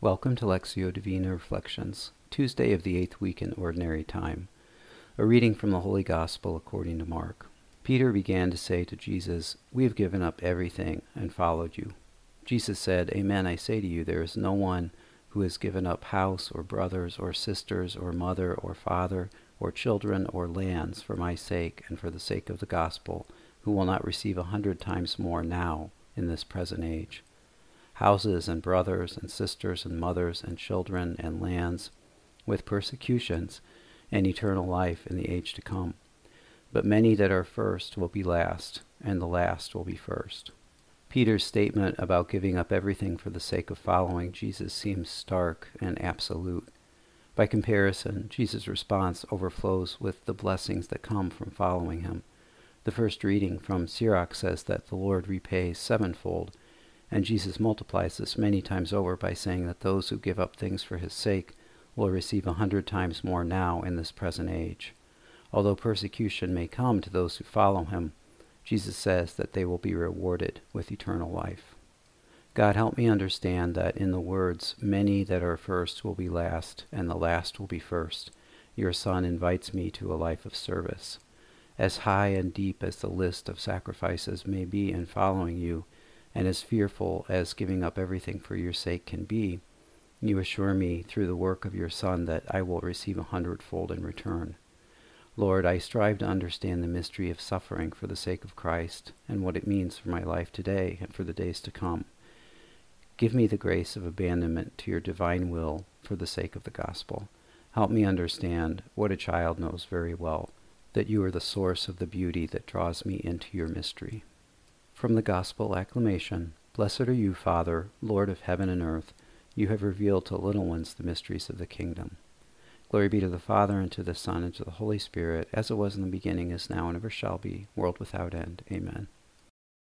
Welcome to Lectio Divina Reflections, Tuesday of the eighth week in Ordinary Time. A reading from the Holy Gospel according to Mark. Peter began to say to Jesus, We have given up everything and followed you. Jesus said, Amen, I say to you, there is no one who has given up house or brothers or sisters or mother or father or children or lands for my sake and for the sake of the gospel, who will not receive a hundred times more now in this present age. Houses and brothers and sisters and mothers and children and lands, with persecutions and eternal life in the age to come. But many that are first will be last, and the last will be first. Peter's statement about giving up everything for the sake of following Jesus seems stark and absolute. By comparison, Jesus' response overflows with the blessings that come from following him. The first reading from Sirach says that the Lord repays sevenfold, and Jesus multiplies this many times over by saying that those who give up things for his sake will receive a hundred times more now in this present age. Although persecution may come to those who follow him, Jesus says that they will be rewarded with eternal life. God, help me understand that in the words, many that are first will be last, and the last will be first, your Son invites me to a life of service. As high and deep as the list of sacrifices may be in following you, and as fearful as giving up everything for your sake can be, you assure me through the work of your Son that I will receive a hundredfold in return. Lord, I strive to understand the mystery of suffering for the sake of Christ and what it means for my life today and for the days to come. Give me the grace of abandonment to your divine will for the sake of the gospel. Help me understand what a child knows very well, that you are the source of the beauty that draws me into your mystery. From the Gospel Acclamation Blessed are you, Father, Lord of heaven and earth. You have revealed to little ones the mysteries of the kingdom. Glory be to the Father, and to the Son, and to the Holy Spirit, as it was in the beginning, is now, and ever shall be, world without end. Amen.